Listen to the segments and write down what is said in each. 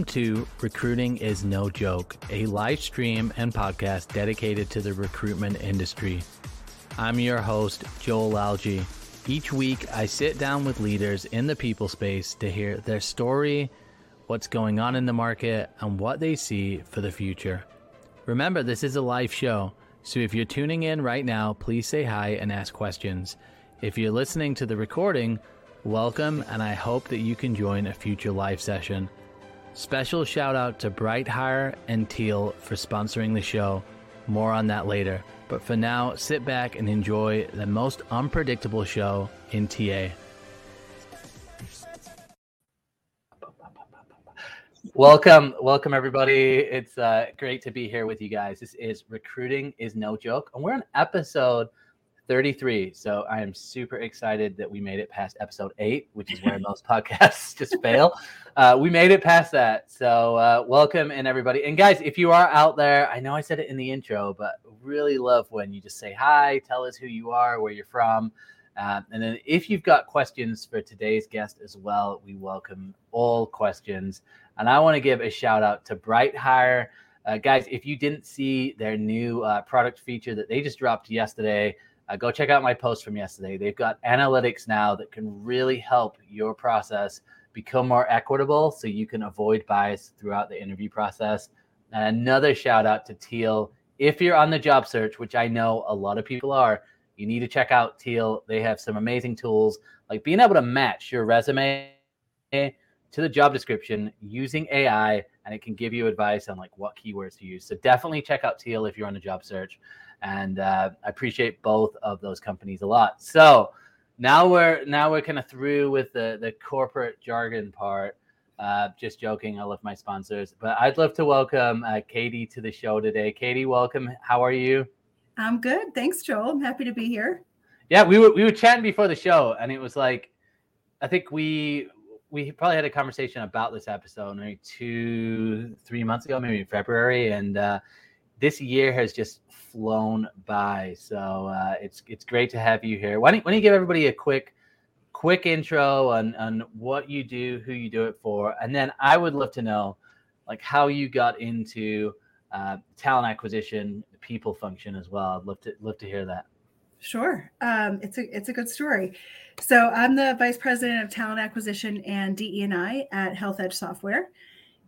Welcome to Recruiting is No Joke, a live stream and podcast dedicated to the recruitment industry. I'm your host, Joel Lalgee. Each week, I sit down with leaders in the people space to hear their story, what's going on in the market, and what they see for the future. Remember, this is a live show, so if you're tuning in right now, please say hi and ask questions. If you're listening to the recording, welcome, and I hope that you can join a future live session. Special shout out to BrightHire and Teal for sponsoring the show. More on that later. But for now, sit back and enjoy the most unpredictable show in TA. Welcome, welcome everybody. It's uh, great to be here with you guys. This is Recruiting is No Joke, and we're on episode 33. So I am super excited that we made it past episode eight, which is where most podcasts just fail. Uh, we made it past that. So uh, welcome and everybody. And guys, if you are out there, I know I said it in the intro, but really love when you just say hi, tell us who you are, where you're from. Uh, and then if you've got questions for today's guest as well, we welcome all questions. And I want to give a shout out to BrightHire. Uh, guys, if you didn't see their new uh, product feature that they just dropped yesterday, uh, go check out my post from yesterday. They've got analytics now that can really help your process become more equitable so you can avoid bias throughout the interview process. And another shout out to Teal. If you're on the job search, which I know a lot of people are, you need to check out Teal. They have some amazing tools like being able to match your resume to the job description using AI, and it can give you advice on like what keywords to use. So definitely check out Teal if you're on the job search and uh, I appreciate both of those companies a lot. So now we're now we're kind of through with the the corporate jargon part. Uh, just joking. I love my sponsors, but I'd love to welcome uh, Katie to the show today. Katie, welcome. How are you? I'm good. Thanks, Joel. I'm happy to be here. Yeah, we were we were chatting before the show, and it was like, I think we we probably had a conversation about this episode maybe two three months ago, maybe in February, and uh, this year has just flown by. So uh, it's it's great to have you here. Why don't, why don't you give everybody a quick quick intro on on what you do, who you do it for, and then I would love to know like how you got into uh, talent acquisition, people function as well. I'd love to love to hear that. Sure, um, it's a it's a good story. So I'm the vice president of talent acquisition and DE and I at HealthEdge Software.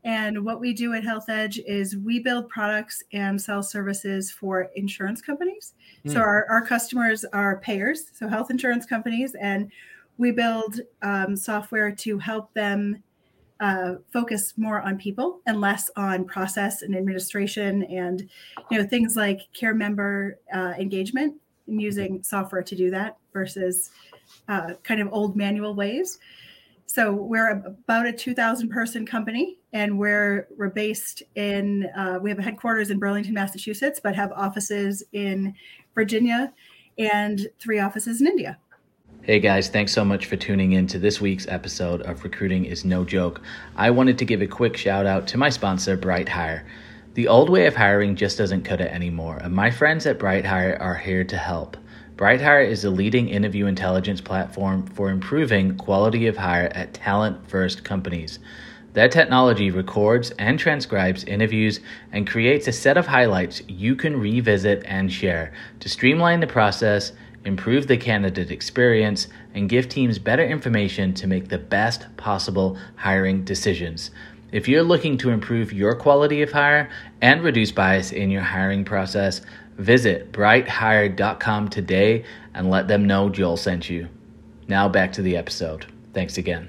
And what we do at HealthEdge is we build products and sell services for insurance companies. Mm. So hmm. our, our customers are payers, so health insurance companies, and we build um, software to help them uh, focus more on people and less on process and administration and you know things like care member uh, engagement and using software to do that versus uh, kind of old manual ways. So we're about a 2,000 person company, and we're we're based in. Uh, we have a headquarters in Burlington, Massachusetts, but have offices in Virginia and three offices in India. Hey guys, thanks so much for tuning in to this week's episode of Recruiting is No Joke. I wanted to give a quick shout out to my sponsor, BrightHire. The old way of hiring just doesn't cut it anymore, and my friends at BrightHire are here to help. BrightHire is the leading interview intelligence platform for improving quality of hire at talent first companies. Their technology records and transcribes interviews and creates a set of highlights you can revisit and share to streamline the process, improve the candidate experience, and give teams better information to make the best possible hiring decisions. If you're looking to improve your quality of hire and reduce bias in your hiring process, Visit brighthire.com today and let them know Joel sent you. Now back to the episode. Thanks again.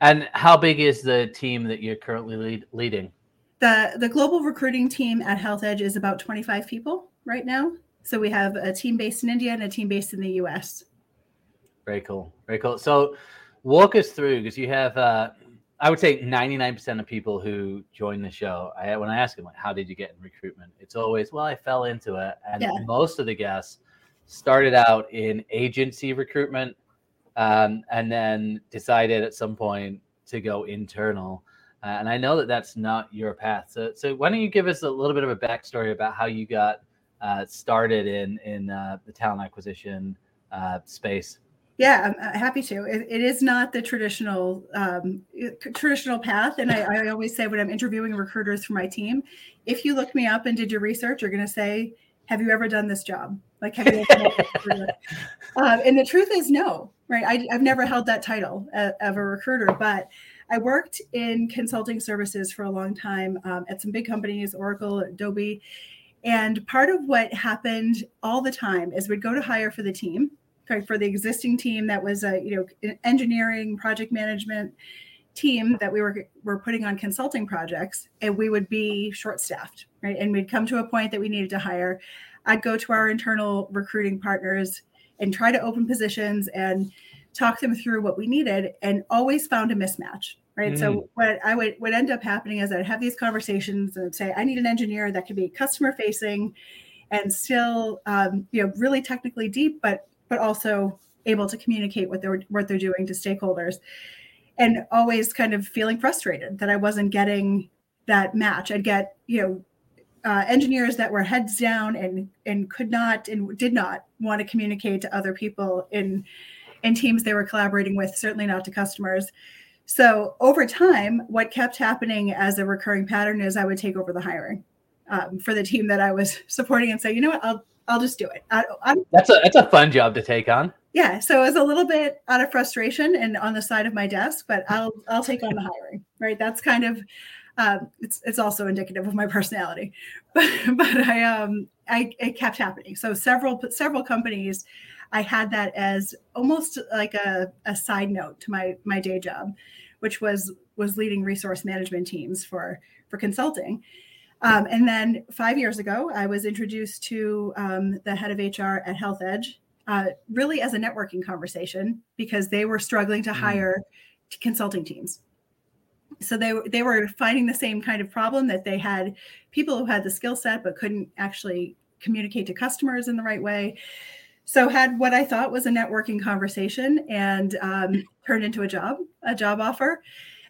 And how big is the team that you're currently lead, leading? The the global recruiting team at HealthEdge is about 25 people right now. So we have a team based in India and a team based in the US. Very cool. Very cool. So walk us through because you have uh, I would say 99% of people who join the show, I, when I ask them, like, how did you get in recruitment? It's always, well, I fell into it. And yeah. most of the guests started out in agency recruitment um, and then decided at some point to go internal. Uh, and I know that that's not your path. So, so why don't you give us a little bit of a backstory about how you got uh, started in, in uh, the talent acquisition uh, space? Yeah, I'm uh, happy to. It, it is not the traditional um, traditional path, and I, I, always say when I'm interviewing recruiters for my team, if you look me up and did your research, you're going to say, "Have you ever done this job?" Like, have you? Ever? Um, and the truth is, no. Right? I, have never held that title uh, of a recruiter, but I worked in consulting services for a long time um, at some big companies, Oracle, Adobe, and part of what happened all the time is we'd go to hire for the team for the existing team that was a you know engineering project management team that we were were putting on consulting projects and we would be short staffed right? And we'd come to a point that we needed to hire. I'd go to our internal recruiting partners and try to open positions and talk them through what we needed and always found a mismatch right? Mm. so what i would would end up happening is i'd have these conversations and say i need an engineer that could be customer facing and still um, you know really technically deep but but also able to communicate what they're what they're doing to stakeholders. And always kind of feeling frustrated that i wasn't getting that match. I'd get you know uh, engineers that were heads down and and could not and did not want to communicate to other people in in teams they were collaborating with certainly not to customers. So over time what kept happening as a recurring pattern is i would take over the hiring um, for the team that i was supporting and say you know what? I'll I'll just do it. I, that's a that's a fun job to take on. Yeah, so it was a little bit out of frustration and on the side of my desk, but I'll I'll take on the hiring. Right, that's kind of um, it's it's also indicative of my personality, but but I um I it kept happening. So several several companies, I had that as almost like a, a side note to my my day job, which was was leading resource management teams for for consulting um, and then five years ago, I was introduced to um, the head of HR at HealthEdge, uh, really as a networking conversation because they were struggling to mm. hire consulting teams. So they they were finding the same kind of problem that they had people who had the skill set but couldn't actually communicate to customers in the right way. So had what I thought was a networking conversation and um, turned into a job, a job offer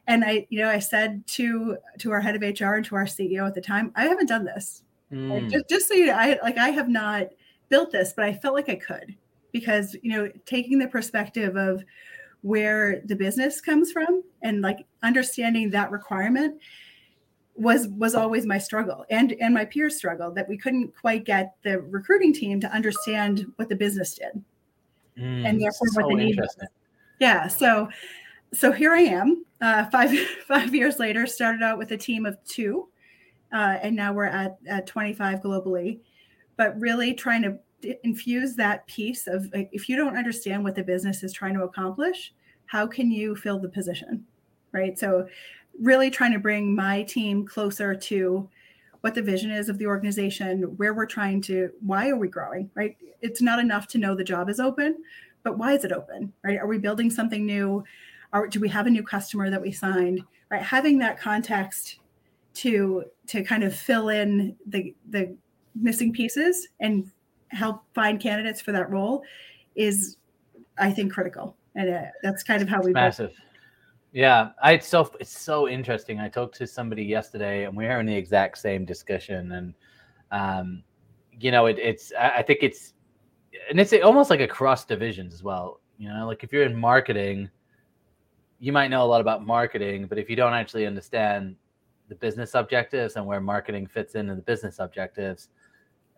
and i you know i said to to our head of hr and to our ceo at the time i haven't done this. Mm. just, just so you know i like i have not built this but i felt like i could because you know taking the perspective of where the business comes from and like understanding that requirement was was always my struggle and and my peers struggle that we couldn't quite get the recruiting team to understand what the business did mm, and therefore so what the need was. yeah so so here I am, uh, five five years later. Started out with a team of two, uh, and now we're at at 25 globally. But really trying to infuse that piece of if you don't understand what the business is trying to accomplish, how can you fill the position, right? So, really trying to bring my team closer to what the vision is of the organization, where we're trying to, why are we growing, right? It's not enough to know the job is open, but why is it open, right? Are we building something new? Are, do we have a new customer that we signed? Right, having that context to to kind of fill in the the missing pieces and help find candidates for that role is, I think, critical. And uh, that's kind of how we massive. Built. Yeah, I it's so it's so interesting. I talked to somebody yesterday, and we are in the exact same discussion. And um, you know, it, it's I think it's and it's almost like across divisions as well. You know, like if you're in marketing, you might know a lot about marketing, but if you don't actually understand the business objectives and where marketing fits into the business objectives,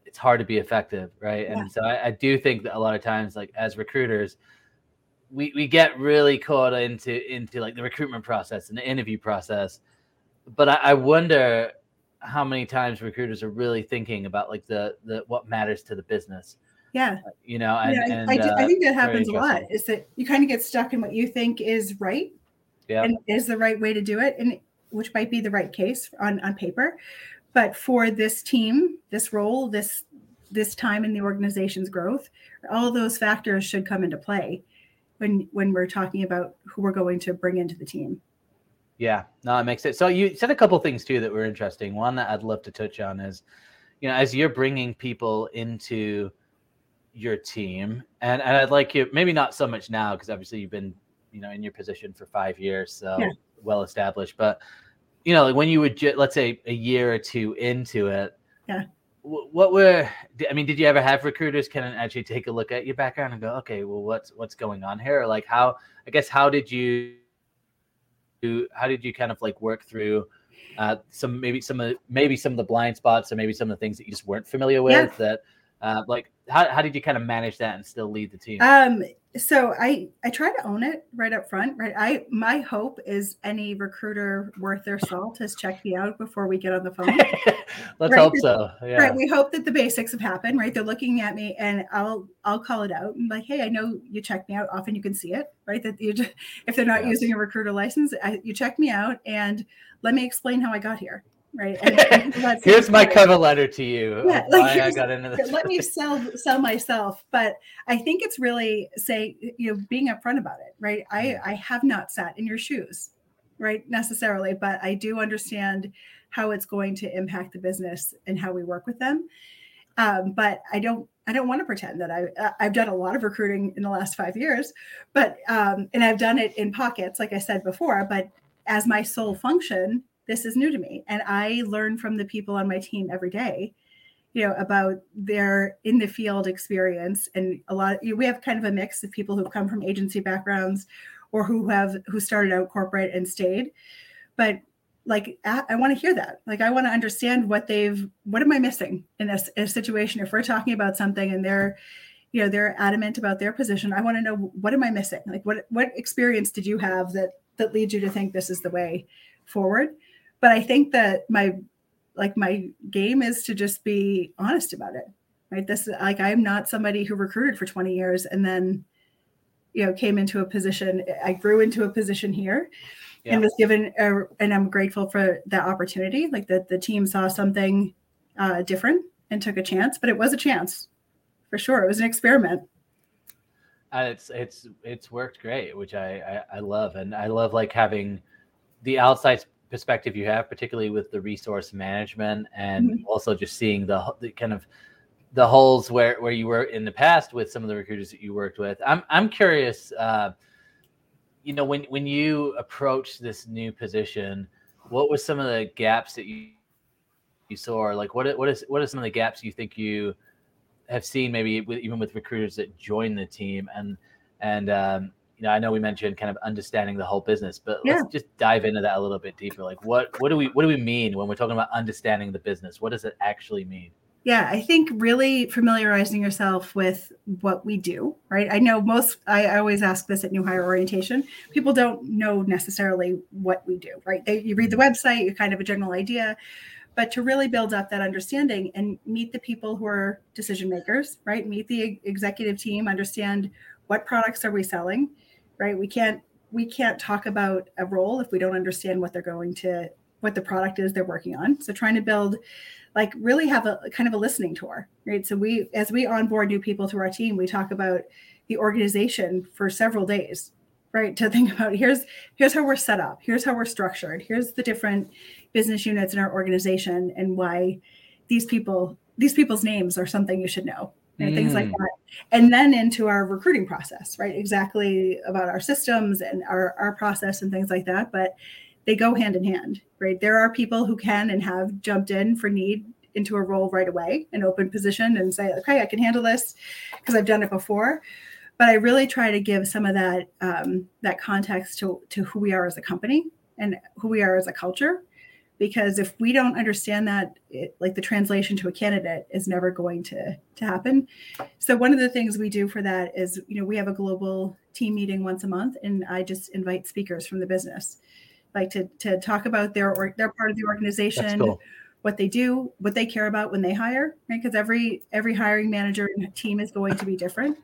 it's hard to be effective, right? Yeah. And so I, I, do think that a lot of times, like as recruiters, we, we get really caught into into like the recruitment process and the interview process. But I, I wonder how many times recruiters are really thinking about like the the what matters to the business yeah. You know, and, yeah, and, I, uh, I, think that happens a lot is that you kind of get stuck in what you think is right yeah. and is the right way to do it. And which might be the right case on, on paper. But for this team, this role, this this time in the organization's growth, all those factors should come into play when when we're talking about who we're going to bring into the team. Yeah, no, it makes sense. So you said a couple things too that were interesting. One that I'd love to touch on is, you know, as you're bringing people into your team, and, and I'd like you maybe not so much now because obviously you've been you know in your position for five years, so yeah. well established. But you know, like when you would let's say a year or two into it, yeah. what were I mean, did you ever have recruiters kind of actually take a look at your background and go, okay, well, what's what's going on here? Or like how I guess how did you do how did you kind of like work through uh, some maybe some of maybe some of the blind spots or maybe some of the things that you just weren't familiar with yeah. that uh, like how, how did you kind of manage that and still lead the team um so i i try to own it right up front right i my hope is any recruiter worth their salt has checked me out before we get on the phone let's right? hope so yeah. right we hope that the basics have happened right they're looking at me and i'll i'll call it out and like hey i know you checked me out often you can see it right that you just, if they're not yes. using a recruiter license I, you check me out and let me explain how i got here right? Here's my cover letter to you. Yeah, like I got into this. let me sell sell myself. But I think it's really say you know being upfront about it, right? I I have not sat in your shoes, right? Necessarily, but I do understand how it's going to impact the business and how we work with them. Um, but I don't I don't want to pretend that I I've done a lot of recruiting in the last five years, but um, and I've done it in pockets, like I said before. But as my sole function, this is new to me. And i learn from the people on my team every day you know about their in the field experience. And a lot you know, we have kind of a mix of people who've come from agency backgrounds or who have who started out corporate and stayed. But like i want to hear that. Like i want to understand what they've what am i missing in a, a situation? If we're talking about something and they're you know they're adamant about their position i want to know what am i missing? Like what what experience did you have that that leads you to think this is the way forward but I think that my like my game is to just be honest about it. Right. This like I'm not somebody who recruited for 20 years and then you know came into a position. I grew into a position here yeah. and was given a, and I'm grateful for that opportunity. Like that the team saw something uh, different and took a chance, but it was a chance for sure. It was an experiment. Uh, it's it's it's worked great, which I, I I love, and I love like having the outside perspective you have, particularly with the resource management and mm-hmm. also just seeing the, the kind of the holes where where you were in the past with some of the recruiters that you worked with. I'm I'm curious. Uh, you know, when when you approach this new position, what was some of the gaps that you you saw? Like, what what is what are some of the gaps you think you have seen, maybe with, even with recruiters that join the team, and and um, you know, I know we mentioned kind of understanding the whole business, but yeah. let's just dive into that a little bit deeper. Like what what do we what do we mean when we're talking about understanding the business? What does it actually mean? Yeah, I think really familiarizing yourself with what we do, right? I know most I, I always ask this at new hire orientation. People don't know necessarily what we do, right? They, you read the mm-hmm. website, you kind of a general idea, but to really build up that understanding and meet the people who are decision makers, right? Meet the executive team, understand what products are we selling, right? We can't we can't talk about a role if we don't understand what they're going to what the product is they're working on. So trying to build like really have a kind of a listening tour, right? So we as we onboard new people to our team, we talk about the organization for several days, right? To think about here's here's how we're set up, here's how we're structured, here's the different business units in our organization and why these people these people's names are something you should know and mm. things like mm. that and then into our recruiting process right exactly about our systems and our, our process and things like that but they go hand in hand right there are people who can and have jumped in for need into a role right away an open position and say okay i can handle this because i've done it before but i really try to give some of that um, that context to, to who we are as a company and who we are as a culture because if we don't understand that it, like the translation to a candidate is never going to to happen. So one of the things we do for that is you know we have a global team meeting once a month and i just invite speakers from the business like to to talk about their or their part of the organization cool. what they do what they care about when they hire right? Because every every hiring manager and team is going to be different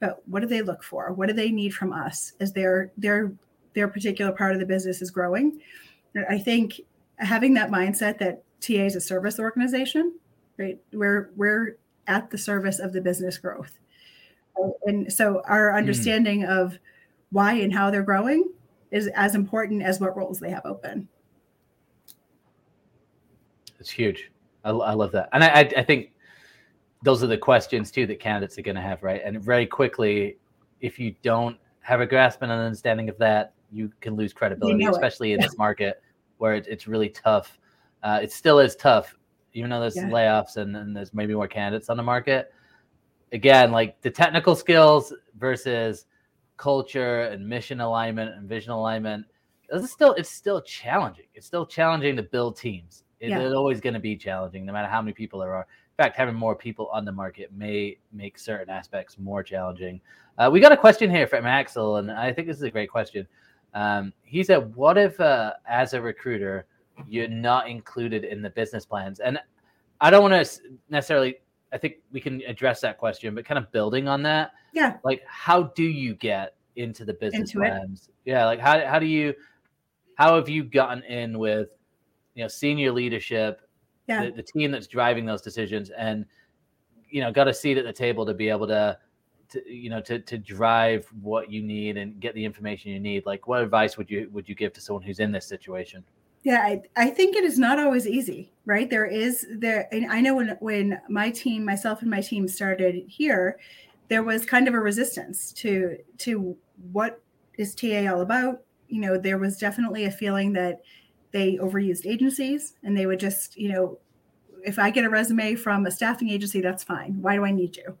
but what do they look for? What do they need from us as their their their particular part of the business is growing? I think having that mindset that TA is a service organization, right? We're we're at the service of the business growth. And so our hmm. understanding mm. of why and how they're growing is as important as what roles they have open. It's huge. I, I love that. And I, I think those are the questions too that candidates are going to have, right? And very quickly, if you don't have a grasp and an understanding of that, you can lose credibility, especially in this market where it, it's really tough. Uh, it still is tough even though there's Yeah. layoffs and, and there's maybe more candidates on the market. Again, like the technical skills versus culture and mission alignment and vision alignment, this is still it's still challenging. It's still challenging to build teams. It- Yeah. It's always going to be challenging, no matter how many people there are. In fact, having more people on the market may make certain aspects more challenging. Uh, we got a question here from Axel, and I think this is a great question. Um, he said, "What if, uh, as a recruiter, you're not included in the business plans?" And I don't want to necessarily. I think we can address that question, but kind of building on that, Yeah. like how do you get into the business Into it. plans? Yeah, like how how do you how have you gotten in with you know senior leadership, Yeah. the, the team that's driving those decisions, and you know got a seat at the table to be able to. To, you know, to, to drive what you need and get the information you need. Like, what advice would you would you give to someone who's in this situation? Yeah, I, I think it is not always easy, right? There is there, I know when when my team, myself and my team started here, there was kind of a resistance to to what is TA all about. You know, there was definitely a feeling that they overused agencies, and they would just, you know, if I get a resume from a staffing agency, that's fine. Why do I need you?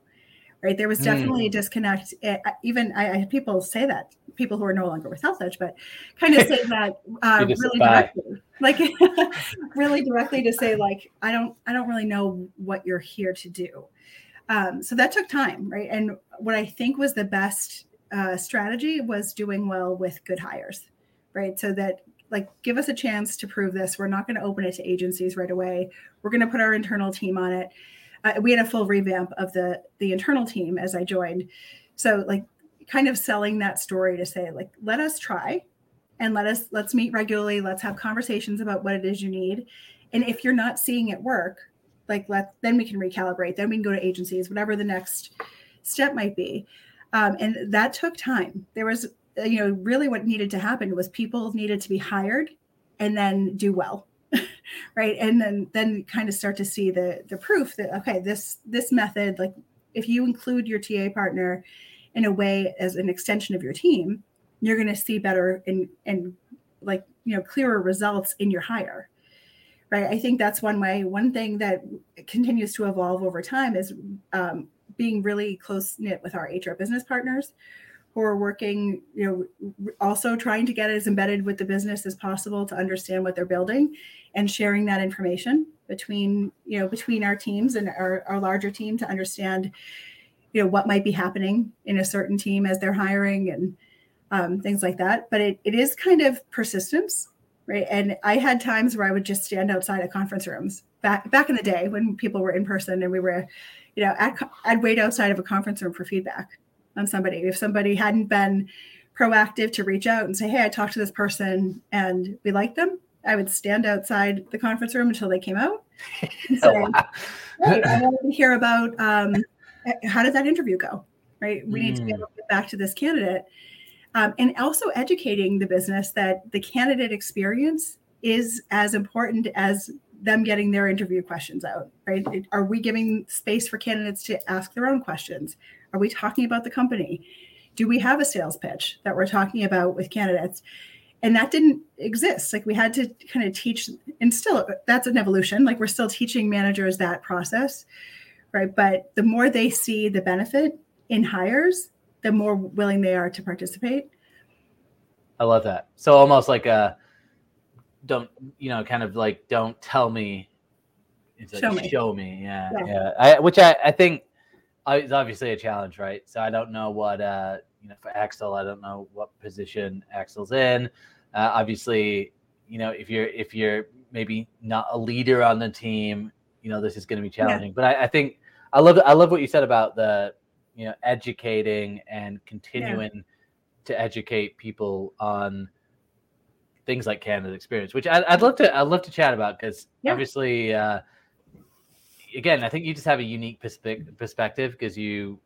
Right? There was Mm. definitely a disconnect. Eh, I- Even I, I had people say that people who are no longer with HealthEdge, but kind of say that uh, really spy. directly, like really directly to say like I don't I don't really know what you're here to do. Um, so that took time, right? And what I think was the best uh, strategy was doing well with good hires, right? So that like give us a chance to prove this. We're not going to open it to agencies right away. We're going to put our internal team on it. Uh, we had a full revamp of the the internal team as I joined. So like kind of selling that story to say like let us try and let us let's meet regularly. Let's have conversations about what it is you need. And if you're not seeing it work like let then we can recalibrate. Then we can go to agencies whatever the next step might be. Um, and that took time. There was uh, you know really what needed to happen was people needed to be hired and then do well right? And then then kind of start to see the the proof that okay this this method like if you include your ta partner in a way as an extension of your team you're going to see better and and like you know clearer results in your hire. Right? I think that's one way one thing that continues to evolve over time is um, being really close knit with our hr business partners who are working you know also trying to get as embedded with the business as possible to understand what they're building and sharing that information between you know between our teams and our, our larger team to understand you know what might be happening in a certain team as they're hiring and um, things like that. But it, it is kind of persistence right? And i had times where i would just stand outside of conference rooms. Back back in the day when people were in person and we were you know at, i'd wait outside of a conference room for feedback on somebody. If somebody hadn't been proactive to reach out and say hey i talked to this person and we like them i would stand outside the conference room until they came out and say, Oh, wow. "Hey, i wanted to hear about um, how did that interview go? Right? We need to be Mm. able to get back to this candidate. Um, and also educating the business that the candidate experience is as important as them getting their interview questions out right? Are we giving space for candidates to ask their own questions are we talking about the company do we have a sales pitch that we're talking about with candidates and that didn't exist like we had to kind of teach and still that's an evolution like we're still teaching managers that process right but the more they see the benefit in hires the more willing they are to participate I love that. So almost like a don't you know, kind of like don't tell me. It's like Show me. show me. Yeah, Yeah. yeah. I, which I I think is obviously a challenge, right? So I don't know what uh you know for Axel, I don't know what position Axel's in. Uh, obviously, you know if you're if you're maybe not a leader on the team, you know this is going to be challenging. But I, I think I love I love what you said about the you know educating and continuing to educate people on things like candidate experience, which I, I'd love to I'd love to chat about because Yeah. obviously, uh, again, I think you just have a unique perspe- perspective because you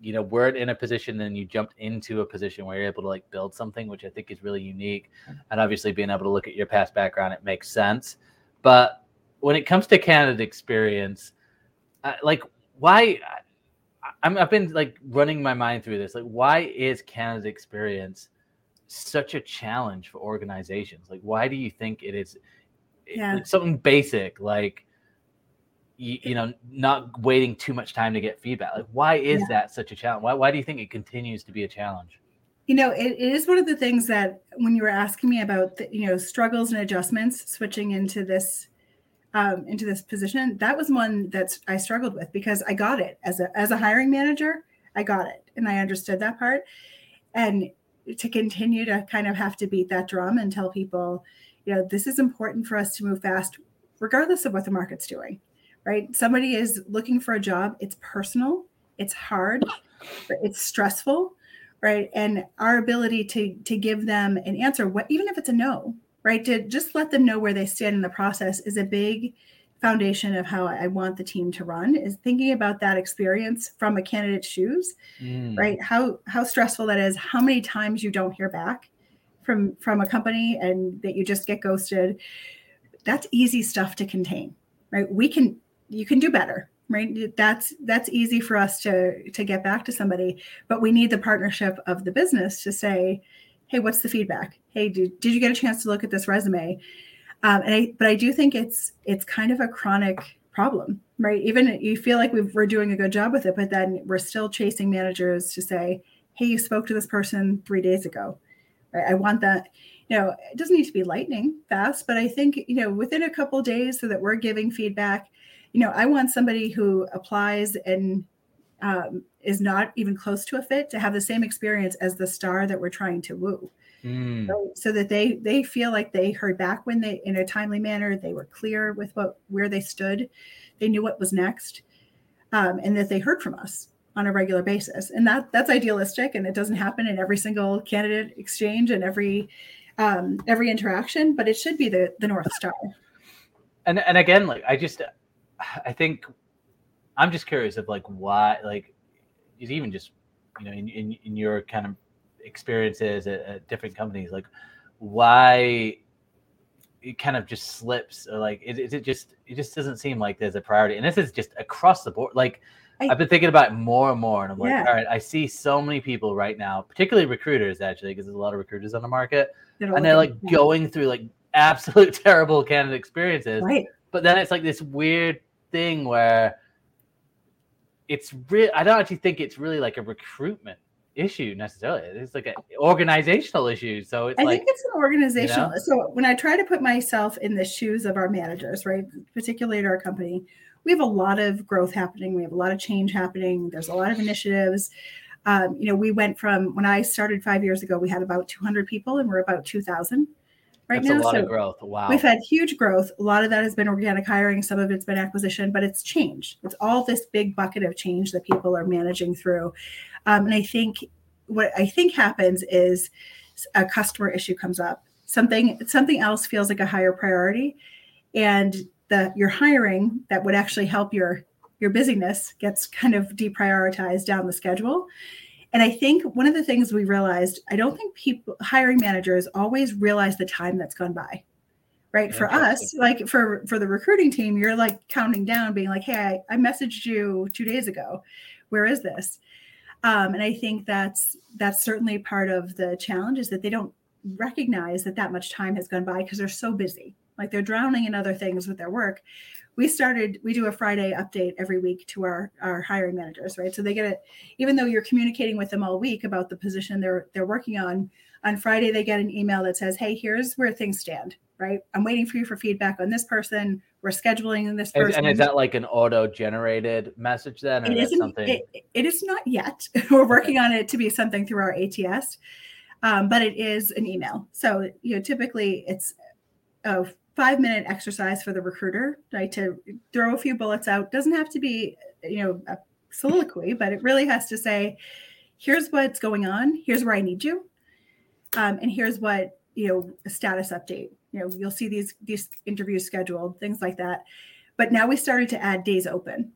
you know weren't in a position and you jumped into a position where you're able to like build something, which I think is really unique. And obviously, being able to look at your past background, it makes sense. But when it comes to candidate experience, uh, like why? I'm, I've been like running my mind through this. Like, why is candidate experience such a challenge for organizations? Like, why do you think it is? Yeah. like, something basic like you, you know not waiting too much time to get feedback like why is yeah. that such a challenge? Why, why do you think it continues to be a challenge? You know it, it is one of the things that when you were asking me about the, you know struggles and adjustments switching into this um, into this position that was one that i struggled with because i got it. As a as a hiring manager i got it and i understood that part. And to continue to kind of have to beat that drum and tell people you know this is important for us to move fast regardless of what the market's doing right? Somebody is looking for a job, it's personal, it's hard, it's stressful, right? And our ability to to give them an answer, what even if it's a no, right? To just let them know where they stand in the process is a big foundation of how I want the team to run is thinking about that experience from a candidate's shoes, mm. right? How how stressful that is, how many times you don't hear back from from a company and that you just get ghosted. That's easy stuff to contain, right? We can you can do better right? That's that's easy for us to to get back to somebody but we need the partnership of the business to say hey what's the feedback? Hey did, did you get a chance to look at this resume? Um, and I, but i do think it's it's kind of a chronic problem right? Even you feel like we are doing a good job with it but then we're still chasing managers to say hey you spoke to this person three days ago. Right? I want that you know it doesn't need to be lightning fast but i think you know within a couple days so that we're giving feedback you know, I want somebody who applies and um, is not even close to a fit to have the same experience as the star that we're trying to woo. Mm. So, so, that they they feel like they heard back when they in a timely manner they were clear with what where they stood they knew what was next um, and that they heard from us on a regular basis and that that's idealistic and it doesn't happen in every single candidate exchange and every um, every interaction but it should be the the north star and and again like i just I think I'm just curious of like why, like, is even just you know in, in, in your kind of experiences at, at, different companies, like why it kind of just slips or like is, is, it just it just doesn't seem like there's a priority, and this is just across the board. Like I, have been thinking about it more and more, and I'm like, yeah. all right, I see so many people right now, particularly recruiters actually, because there's a lot of recruiters on the market, and they're like going through like absolute terrible candidate experiences. Right. But then it's like this weird thing where it's real. I don't actually think it's really like a recruitment issue necessarily. It's like an organizational issue. So it's I like, think it's an organizational. You know? So when I try to put myself in the shoes of our managers, right, particularly at our company, we have a lot of growth happening. We have a lot of change happening. There's a lot of initiatives. Um, you know, we went from when I started five years ago, we had about 200 people, and we're about 2,000 right That's now. A lot so of growth. Wow. We've had huge growth. A lot of that has been organic hiring. Some of it's been acquisition, but it's change. It's all this big bucket of change that people are managing through. Um, and I think what I think happens is a customer issue comes up. Something something else feels like a higher priority, and the your hiring that would actually help your your busyness gets kind of deprioritized down the schedule and I think one of the things we realized, I don't think people, hiring managers always realize the time that's gone by. Right. For us, like for for the recruiting team, you're like counting down, being like, hey, I, I messaged you two days ago. Where is this? Um, and I think that's that's certainly part of the challenge is that they don't recognize that that much time has gone by because they're so busy. Like they're drowning in other things with their work we started we do a friday update every week to our our hiring managers right? So they get it even though you're communicating with them all week about the position they're they're working on on friday they get an email that says hey here's where things stand right? I'm waiting for you for feedback on this person. We're scheduling this person and is that like an auto generated message then or it isn't, something? it, it is not yet. We're working okay. on it to be something through our ats um, but it is an email. So you know typically it's a five minute exercise for the recruiter, right? To throw a few bullets out. Doesn't have to be, you know, a soliloquy, but it really has to say, here's what's going on. Here's where I need you. Um, and here's what, you know, a status update. You know, you'll see these these interviews scheduled, things like that. But now we started to add days open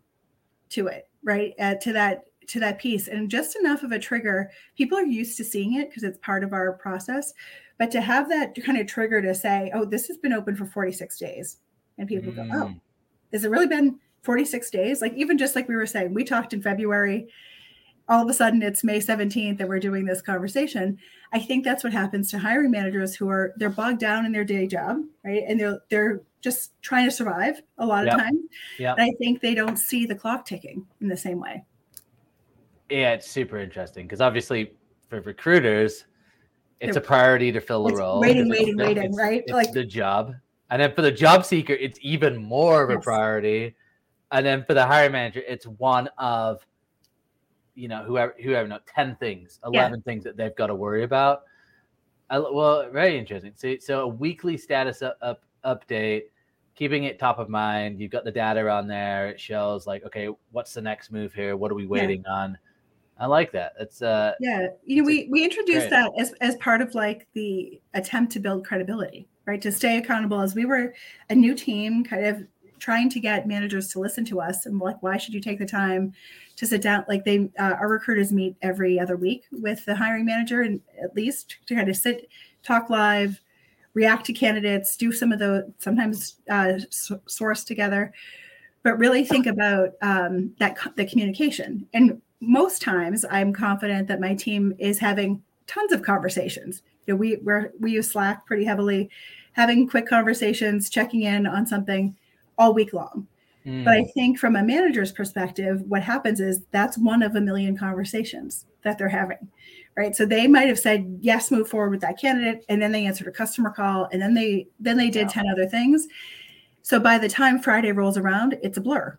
to it, right? Uh, to that to that piece and just enough of a trigger people are used to seeing it because it's part of our process but to have that kind of trigger to say, oh, this has been open for 46 days, and people mm. go, oh, has it really been 46 days? Like, even just like we were saying, we talked in February all of a sudden it's May 17th and we're doing this conversation. I think that's what happens to hiring managers who are they're bogged down in their day job, right? And they're they're just trying to survive a lot of yep. times. Yeah. And I think they don't see the clock ticking in the same way. Yeah, it's super interesting because obviously for recruiters, it's a priority to fill the role. Waiting, waiting, waiting, it's, right? It's like the job. And then for the job seeker, it's even more of a priority. And then for the hiring manager, it's one of you know whoever whoever know 10 things 11 yeah. things that they've got to worry about I, well very interesting so, so a weekly status up, up update keeping it top of mind you've got the data on there it shows like okay what's the next move here what are we waiting yeah. on i like that. It's uh yeah you know we we introduced great. that as as part of like the attempt to build credibility right? To stay accountable as we were a new team kind of trying to get managers to listen to us and like why should you take the time to sit down? Like they uh, our recruiters meet every other week with the hiring manager and at least to kind of sit talk live react to candidates do some of the sometimes uh, source together but really think about um, that the communication. And most times i'm confident that my team is having tons of conversations you know we we we use slack pretty heavily having quick conversations checking in on something all week long Mm. But I think from a manager's perspective, what happens is that's one of a million conversations that they're having, right? So they might have said yes, move forward with that candidate, and then they answered a customer call, and then they then they did yeah. ten other things. So by the time Friday rolls around, it's a blur,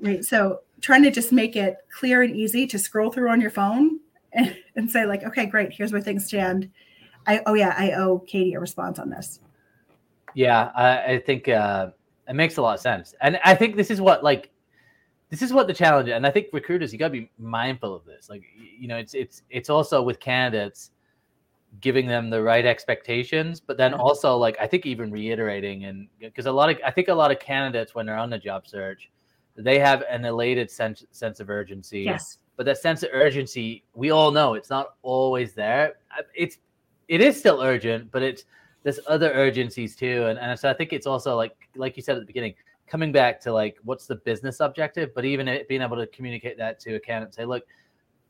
right? So trying to just make it clear and easy to scroll through on your phone and, and say like, okay, great, here's where things stand. I oh yeah, I owe Katie a response on this. Yeah, I, I think. Uh it makes a lot of sense. And I think this is what like this is what the challenge is. And I think recruiters, you gotta be mindful of this. Like you know, it's it's it's also with candidates giving them the right expectations, but then also like I think even reiterating and because a lot of I think a lot of candidates when they're on the job search, they have an elated sense sense of urgency. Yes. But that sense of urgency, we all know it's not always there. It's it is still urgent, but it's there's other urgencies too, and, and so I think it's also like like you said at the beginning, coming back to like what's the business objective, but even it, being able to communicate that to a candidate, say, look,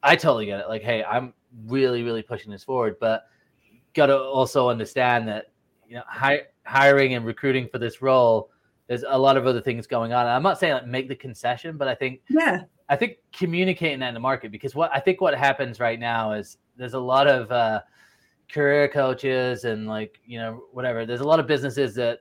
I totally get it. Like, hey, I'm really really pushing this forward, but got to also understand that you know hi- hiring and recruiting for this role there's a lot of other things going on. I'm not saying like make the concession, but I think yeah, I think communicating that in the market because what I think what happens right now is there's a lot of uh, career coaches and like you know whatever. There's a lot of businesses that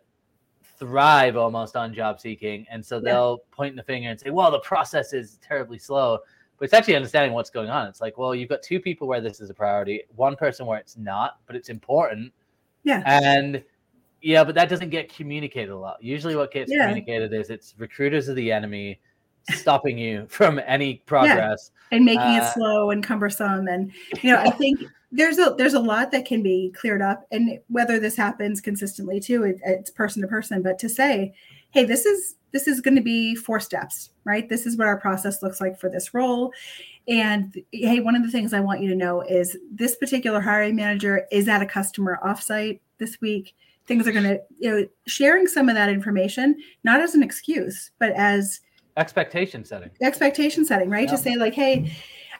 thrive almost on job seeking and so they'll yeah. point the finger and say well the process is terribly slow. But it's actually understanding what's going on. It's like well you've got two people where this is a priority one person where it's not but it's important. Yeah. And yeah but that doesn't get communicated a lot usually what gets yeah. communicated is it's recruiters are the enemy stopping you from any progress yeah. and making uh, it slow and cumbersome and you know i think there's a there's a lot that can be cleared up and whether this happens consistently too it, it's person to person but to say hey this is this is going to be four steps right this is what our process looks like for this role and hey one of the things i want you to know is this particular hiring manager is at a customer offsite this week things are going to you know sharing some of that information not as an excuse but as expectation setting expectation setting right yeah. to say like hey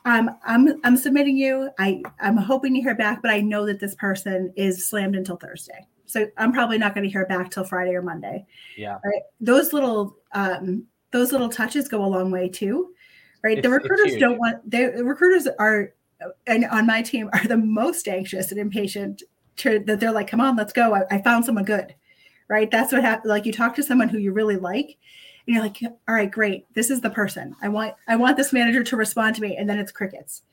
um, I'm I'm submitting you. I I'm hoping to hear back, but I know that this person is slammed until Thursday, so I'm probably not going to hear back till Friday or Monday. Yeah, right. Those little um, those little touches go a long way too, right? It's, the recruiters don't want the recruiters are and on my team are the most anxious and impatient to that they're like, come on, let's go. I, I found someone good, right? That's what happened. Like you talk to someone who you really like, and you're like all right great this is the person i want i want this manager to respond to me and then it's crickets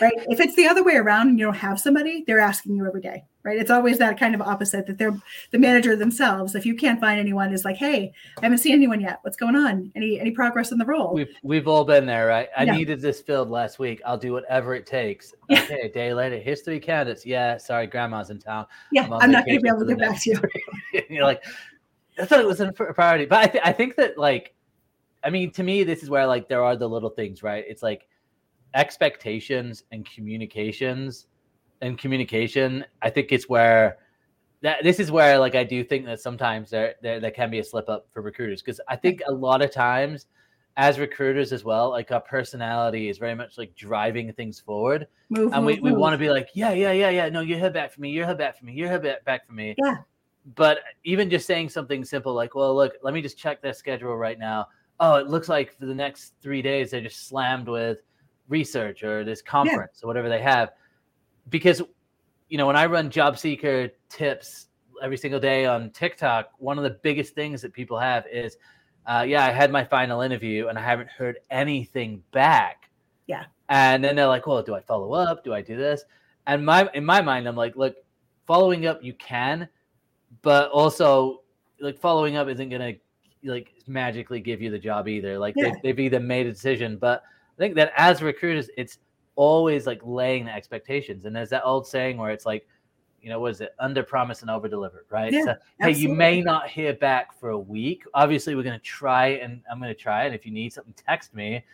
right? If it's the other way around and you don't have somebody they're asking you every day right? It's always that kind of opposite that they're the manager themselves. If you can't find anyone is like hey i haven't seen anyone yet. What's going on? Any any progress in the role? We've we've all been there right? I yeah. needed this filled last week. I'll do whatever it takes. Yeah. okay a day later here's three candidates. Yeah sorry grandma's in town. Yeah i'm, I'm not going to be able to get back to you. you're like I thought it was a priority, but I, th- I think that like, I mean, to me, this is where like there are the little things, right? It's like expectations and communications and communication. I think it's where that this is where like I do think that sometimes there there, there can be a slip up for recruiters because I think a lot of times as recruiters as well, like our personality is very much like driving things forward. Move, and we, move, we move. want to be like, yeah, yeah, yeah, yeah. No, you heard back for me. You heard back for me. You heard back, from me. Yeah. But even just saying something simple like, well, look, let me just check their schedule right now. Oh, it looks like for the next three days they're just slammed with research or this conference or whatever they have. Because, you know, when I run job seeker tips every single day on TikTok, one of the biggest things that people have is, uh, yeah, I had my final interview and I haven't heard anything back. Yeah. And then they're like, well, do I follow up? Do I do this? And my in my mind, I'm like, look, following up you can, but also like following up isn't gonna like magically give you the job either. Like Yeah. they've, they've either made a decision, but I think that as recruiters, it's always like laying the expectations. And there's that old saying where it's like, you know, what is it? Under promise and over deliver, right? Yeah, so, hey, you may not hear back for a week. Obviously, we're going to try and I'm going to try. And if you need something, text me.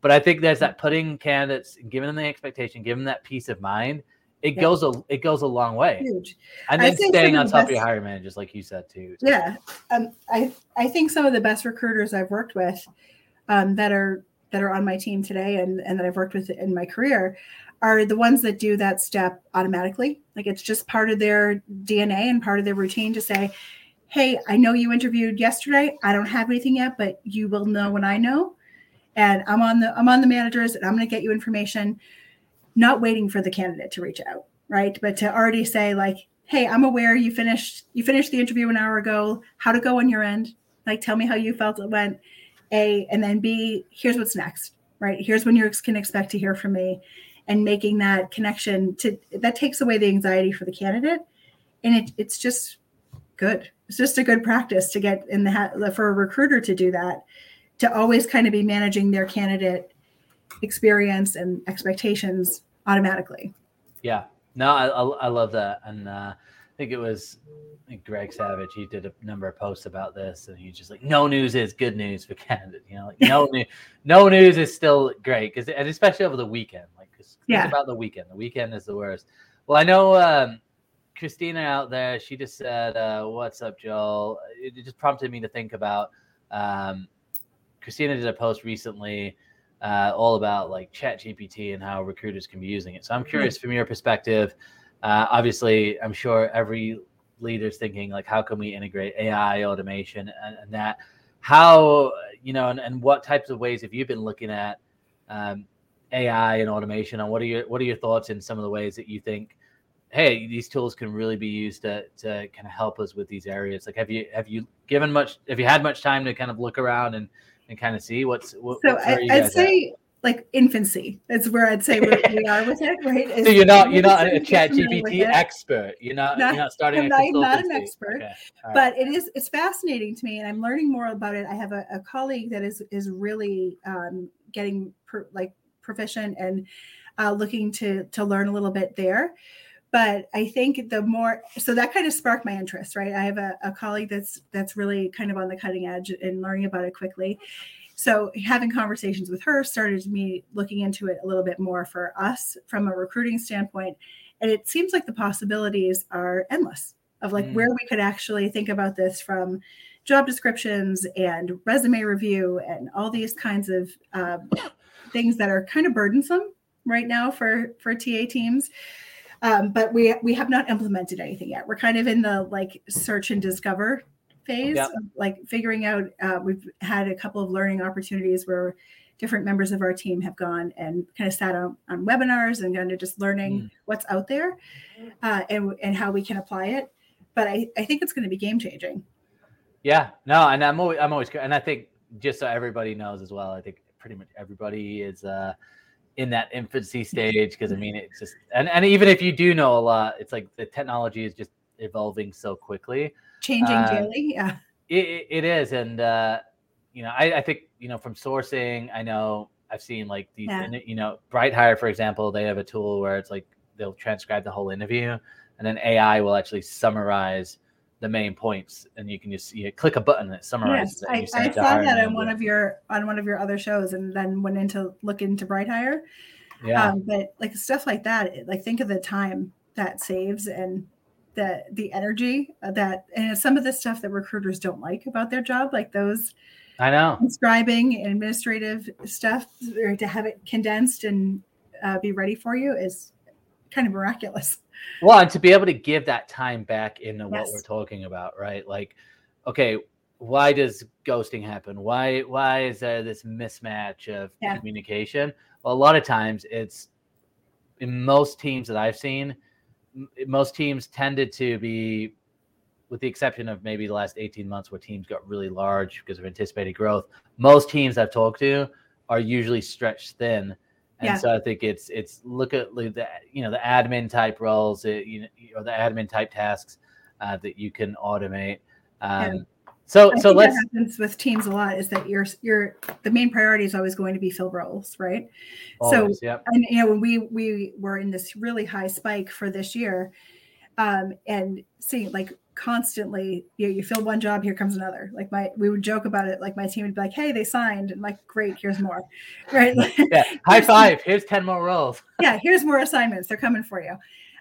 But I think there's that putting candidates, giving them the expectation, giving them that peace of mind. It Yeah. goes a it goes a long way, huge. and then staying on top the of your hiring managers, like you said too. Yeah, um, I I think some of the best recruiters I've worked with um, that are that are on my team today and and that I've worked with in my career are the ones that do that step automatically. Like it's just part of their DNA and part of their routine to say, "Hey, I know you interviewed yesterday. I don't have anything yet, but you will know when I know." And I'm on the I'm on the managers and I'm going to get you information not waiting for the candidate to reach out, right? But to already say like, "Hey, I'm aware you finished you finished the interview an hour ago. How to go on your end? Like, tell me how you felt it went." A and then B. Here's what's next, right? Here's when you can expect to hear from me, and making that connection to that takes away the anxiety for the candidate, and it, it's just good. It's just a good practice to get in the hat for a recruiter to do that, to always kind of be managing their candidate experience and expectations automatically. Yeah, no, I, I, I love that, and uh, I think it was think Greg Savage. He did a number of posts about this, and he's just like, "No news is good news for Canada." You know, like no news, no news is still great because, and especially over the weekend. Like, 'cause Yeah. about the weekend. The weekend is the worst. Well, I know um, Christina out there. She just said, uh, "What's up, Joel?" It just prompted me to think about. Um, Christina did a post recently uh, all about like chat gpt and how recruiters can be using it so i'm curious from your perspective uh, obviously i'm sure every leader's thinking like how can we integrate ai automation and, and that? How you know and, and what types of ways have you been looking at um, ai and automation? And what are your what are your thoughts in some of the ways that you think hey these tools can really be used to, to kind of help us with these areas? Like have you have you given much have you had much time to kind of look around and and kind of see what's what, So where I, you I'd guys at? Like infancy. That's where I'd say we are with it, right? So you're not you're not a chat get familiar with GPT expert. You're not, Not- you're not starting I'm a not- not an expert, Okay, right. but it is it's fascinating to me and i'm learning more about it i have a, a colleague that is is really um, getting per, like proficient and uh, looking to to learn a little bit there but i think the more so that kind of sparked my interest right i have a, a colleague that's that's really kind of on the cutting edge and learning about it quickly so having conversations with her started me looking into it a little bit more for us from a recruiting standpoint and it seems like the possibilities are endless of like Mm. where we could actually think about this from job descriptions and resume review and all these kinds of um, things that are kind of burdensome right now for for TA teams. Um, but we we have not implemented anything yet. We're kind of in the like search and discover phase, Yeah. like figuring out. Uh, we've had a couple of learning opportunities where different members of our team have gone and kind of sat on, on webinars and kind of just learning Mm. what's out there uh, and and how we can apply it. But I, I think it's going to be game changing. yeah, no, and I'm always I'm always and I think just so everybody knows as well, I think pretty much everybody is uh in that infancy stage because I mean it's just and, and even if you do know a lot, it's like the technology is just evolving so quickly. Changing Uh, daily, yeah. It, it, is, and uh, you know, I, I think you know from sourcing, I know I've seen like these, Yeah. you know, BrightHire, for example, they have a tool where it's like they'll transcribe the whole interview, and then AI will actually summarize the main points, and you can just you click a button that summarizes Yes, it. I, I it saw that on one of your on one of your other shows, and then went into look into BrightHire. yeah, Um, but like stuff like that, like think of the time that saves and the the energy that and some of the stuff that recruiters don't like about their job, like those I know. Transcribing and administrative stuff or to have it condensed and uh, be ready for you is kind of miraculous. Well, and to be able to give that time back into Yes. what we're talking about, right? Like, okay, why does ghosting happen? Why why is there this mismatch of Yeah. communication? Well, a lot of times it's in most teams that I've seen, most teams tended to be with the exception of maybe the last 18 months where teams got really large because of anticipated growth. Most teams I've talked to are usually stretched thin. And Yeah. so I think it's it's look at like the you know the admin type roles, you know, or the admin type tasks uh, that you can automate. Um, So I so let's that happens with teams a lot is that your your the main priority is always going to be fill roles, right? always, yep. and you know when we we were in this really high spike for this year um and seeing like constantly you know, you fill one job here comes another like my we would joke about it like my team would be like hey they signed and like great here's more right Yeah, high five. Here's 10 more roles. yeah here's more assignments they're coming for you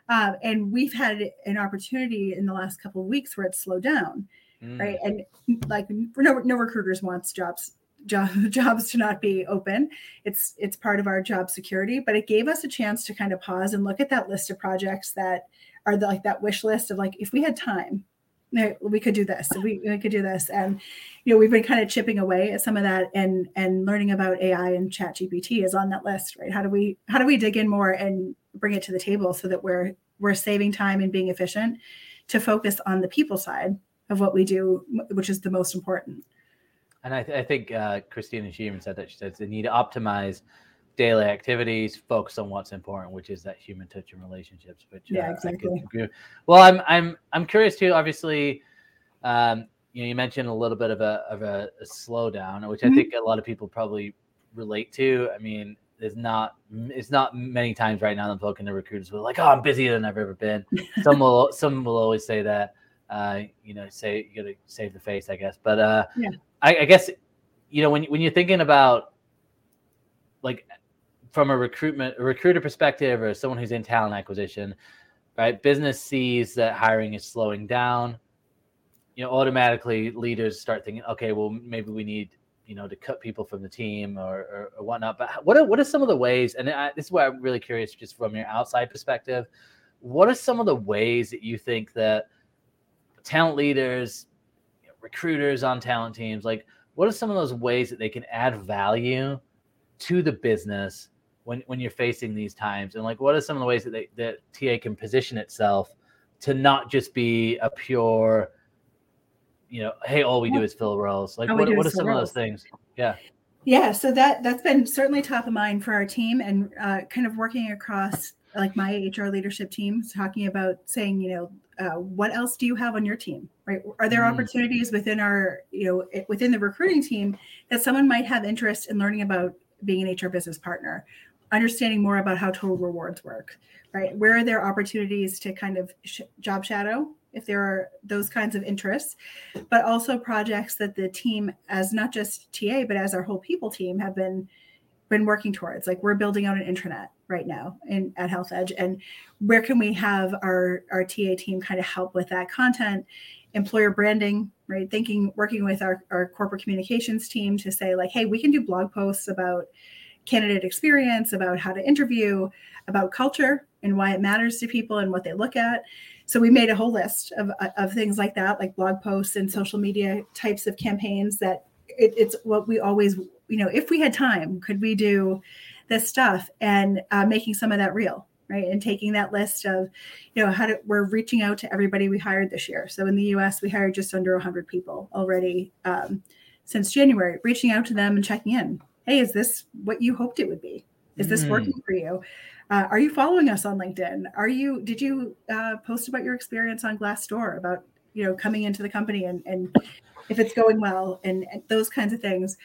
um, and we've had an opportunity in the last couple of weeks where it's slowed down Mm, right and like no, no recruiters wants jobs job, jobs to not be open. It's it's part of our job security but it gave us a chance to kind of pause and look at that list of projects that are the, like that wish list of like if we had time we could do this we, we could do this. And you know we've been kind of chipping away at some of that and and learning about ai and chat gpt is on that list right? How do we how do we dig in more and bring it to the table so that we're we're saving time and being efficient to focus on the people side of what we do which is the most important And I, th- I think uh, Christina Sheeman said that she says they need to optimize daily activities, focus on what's important, which is that human touch and relationships. Which Yeah, uh, exactly. Well, I'm I'm I'm curious too. Obviously, um, you know, you mentioned a little bit of a of a, a slowdown, which I Mhm. think a lot of people probably relate to. I mean, there's not it's not many times right now that I'm talking to recruiters who are like, "Oh, I'm busier than I've ever been." some will some will always say that. Uh, you know, say you got to save the face, I guess. But uh, Yeah. I, I guess you know when when you're thinking about like from a recruitment a recruiter perspective or someone who's in talent acquisition, right? Business sees that hiring is slowing down. You know, automatically leaders start thinking, okay, well maybe we need you know to cut people from the team or, or, or whatnot. But what are what are some of the ways? And I, this is where I'm really curious, just from your outside perspective, what are some of the ways that you think that talent leaders, you know, recruiters on talent teams, like what are some of those ways that they can add value to the business when when you're facing these times? And like what are some of the ways that they that TA can position itself to not just be a pure you know, hey, all we do is fill roles. Like, All what, what are some of those things? Yeah. Yeah, so that that's been certainly top of mind for our team, and uh, kind of working across like my HR leadership team, talking about saying, you know, uh, what else do you have on your team, right? Are there Mm. opportunities within our, you know, within the recruiting team that someone might have interest in learning about being an HR business partner, understanding more about how total rewards work, right? Where are there opportunities to kind of sh- job shadow if there are those kinds of interests? but also projects that the team as not just ta but as our whole people team have been been working towards like we're building out an intranet right now in at HealthEdge and where can we have our our ta team kind of help with that content? Employer branding right? Thinking working with our, our corporate communications team to say like hey we can do blog posts about candidate experience about how to interview about culture and why it matters to people and what they look at. So we made a whole list of, of things like that like blog posts and social media types of campaigns that it, it's what we always you know if we had time could we do this stuff and uh, making some of that real right? And taking that list of you know how to we're reaching out to everybody we hired this year. So in the us we hired just under 100 people already um, since january reaching out to them and checking in. Hey is this what you hoped it would be? Is this Mm. working for you? Uh, are you following us on linkedin? Are you did you uh, post about your experience on glassdoor about you know coming into the company and and if it's going well and, and those kinds of things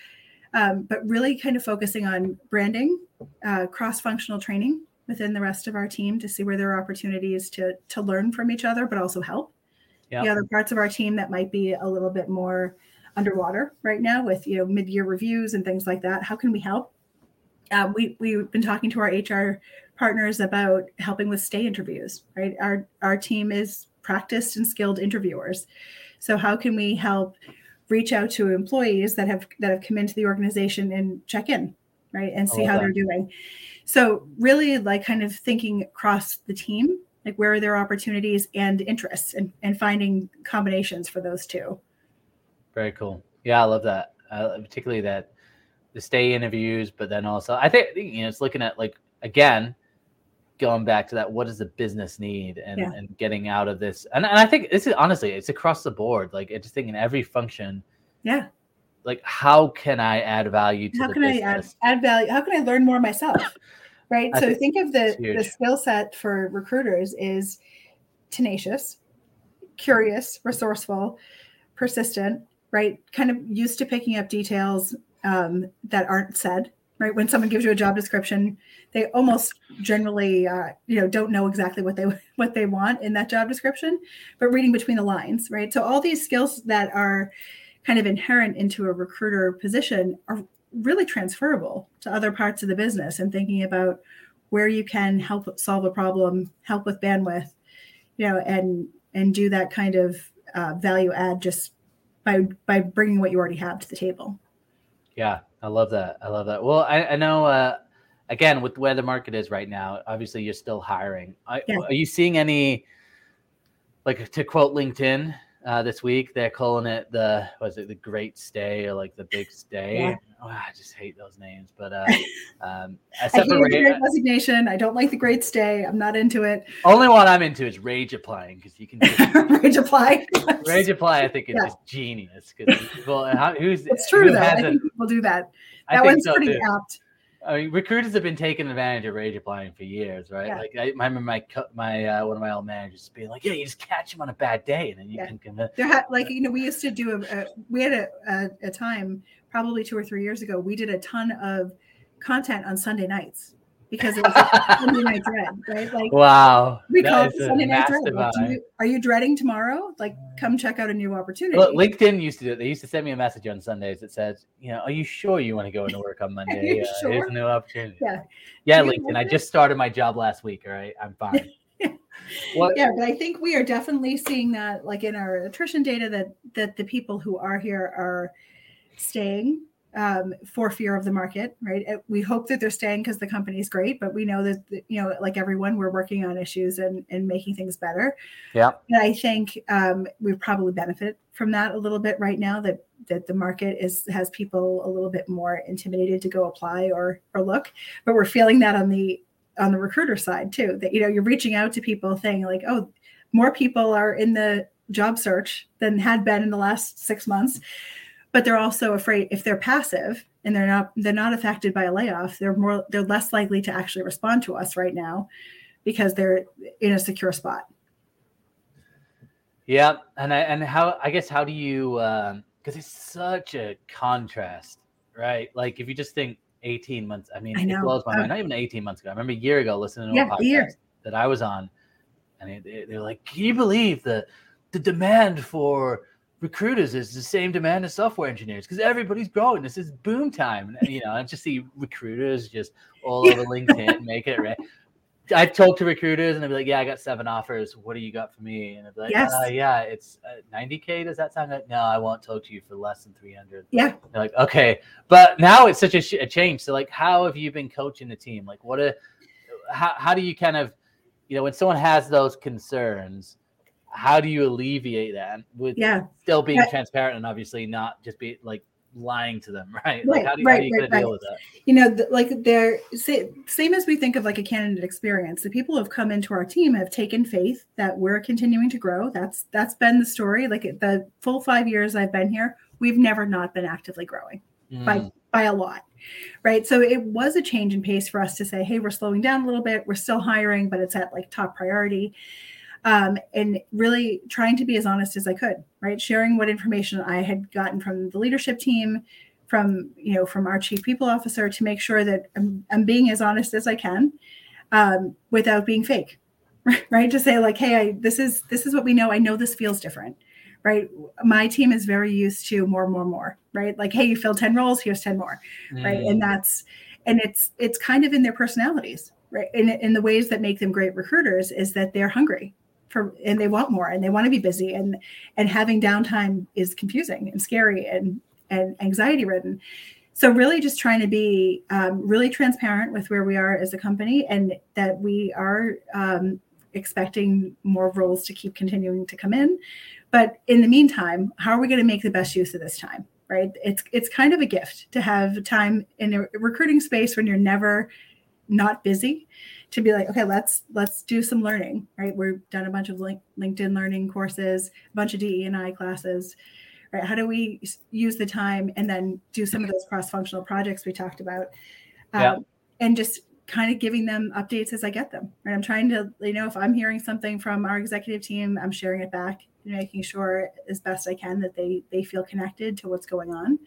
um, but really kind of focusing on branding uh, cross-functional training within the rest of our team to see where there are opportunities to to learn from each other but also help. Yeah. the other parts of our team that might be a little bit more underwater right now with you know mid-year reviews and things like that how can we help? Uh, we we've been talking to our hr partners about helping with stay interviews right? Our our team is practiced and skilled interviewers. So how can we help reach out to employees that have that have come into the organization and check in, right, and see how that. they're doing. So really, like kind of thinking across the team, like where are their opportunities and interests, and and finding combinations for those two. Very cool. Yeah, I love that. Uh, particularly that the stay interviews, but then also I think you know it's looking at like again going back to that what does the business need and, yeah. and getting out of this? And, and i think this is honestly it's across the board like i just think in every function. Yeah. Like how can i add value to how can business? i add, add value how can i learn more myself right? So think, think of the the skill set for recruiters is tenacious curious resourceful persistent right? Kind of used to picking up details um, that aren't said right? When someone gives you a job description they almost generally uh, you know don't know exactly what they what they want in that job description but reading between the lines right? So all these skills that are kind of inherent into a recruiter position are really transferable to other parts of the business and thinking about where you can help solve a problem help with bandwidth you know and and do that kind of uh, value add just by by bringing what you already have to the table. Yeah I love that. I love that. Well, I, I know. Uh, again, with where the market is right now, obviously you're still hiring. I, yeah. Are you seeing any, like to quote LinkedIn uh, this week, they're calling it the was it the Great Stay or like the Big Stay? Yeah. Oh, I just hate those names. But uh, um, I hate the Great Resignation. I don't like the Great Stay. I'm not into it. Only one I'm into is Rage Applying because you can Rage Apply. rage Apply, I think is yeah. just genius because people how, who's it's true who though. I think people do that. That one's so pretty too. apt. I mean, recruiters have been taking advantage of rage applying for years, right? Yeah. Like I, I, remember my my uh, one of my old managers being like, "Yeah, you just catch them on a bad day, and then you yeah. can convince." There had like you know we used to do a, a we had a, a, a time probably two or three years ago we did a ton of content on Sunday nights because it was like Sunday night dread, right? Like wow, we call it Sunday night dread. Like, you, are you dreading tomorrow? Like, come check out a new opportunity. Well, LinkedIn used to do it. They used to send me a message on Sundays that said, you know, are you sure you want to go into work on Monday? Uh, sure? Here's a new opportunity. Yeah, yeah, LinkedIn. I just started my job last week. All right, I'm fine. What? Yeah, but I think we are definitely seeing that, like in our attrition data, that that the people who are here are staying um, for fear of the market, right? Uh, we hope that they're staying because the company is great, but we know that you know, like everyone, we're working on issues and and making things better. Yeah, and I think um, we probably benefit from that a little bit right now. That that the market is has people a little bit more intimidated to go apply or or look, but we're feeling that on the on the recruiter side too. That you know, you're reaching out to people saying like, oh, more people are in the job search than had been in the last six months but they're also afraid if they're passive and they're not they're not affected by a layoff they're more they're less likely to actually respond to us right now because they're in a secure spot. Yeah and I, and how i guess how do you because um, it's such a contrast right? Like if you just think 18 months i mean I it blows my mind. Not even 18 months ago. I remember a year ago listening to yeah, a podcast that i was on and they're like can you believe the the demand for recruiters is the same demand as software engineers because everybody's growing. This is boom time. And, you know, I just see recruiters just all over LinkedIn making it right. I talk to recruiters and they'll be like, "Yeah, I got seven offers. What do you got for me?" And I'll be like, yes. Uh, "Yeah, it's uh, 90k. Does that sound like? No, I won't talk to you for less than 300. Yeah. They're like, "Okay," but now it's such a, sh- a, change. So, like, how have you been coaching the team? Like, what a how how do you kind of, you know, when someone has those concerns, how do you alleviate that with yeah. still being transparent and obviously not just be like lying to them, right? Like, how do, right, how do you right, deal with that? You know, like they're same as we think of like a candidate experience. The people who have come into our team have taken faith that we're continuing to grow. That's that's been the story. Like the full five years I've been here, we've never not been actively growing mm. by by a lot. Right. So it was a change in pace for us to say, hey, we're slowing down a little bit. We're still hiring, but it's at like top priority um, and really trying to be as honest as I could, right? Sharing what information I had gotten from the leadership team, from you know from our chief people officer to make sure that I'm, I'm being as honest as I can um, without being fake, right? To say like, hey, I, this is this is what we know. I know this feels different, right? My team is very used to more, more, more, right? Like, hey, you fill ten roles, here's ten more, mm. right? And that's and it's it's kind of in their personalities, right? In in the ways that make them great recruiters is that they're hungry for and they want more and they want to be busy and and having downtime is confusing and scary and and anxiety ridden. So really just trying to be um, really transparent with where we are as a company and that we are um, expecting more roles to keep continuing to come in. But in the meantime how are we going to make the best use of this time right? It's it's kind of a gift to have time in a recruiting space when you're never not busy to be like okay let's let's do some learning right? We've done a bunch of link, linkedin learning courses a bunch of de and i classes right? How do we use the time and then do some of those cross-functional projects we talked about? Um, yeah. and just kind of giving them updates as i get them right? I'm trying to you know if i'm hearing something from our executive team i'm sharing it back and making sure as best i can that they they feel connected to what's going on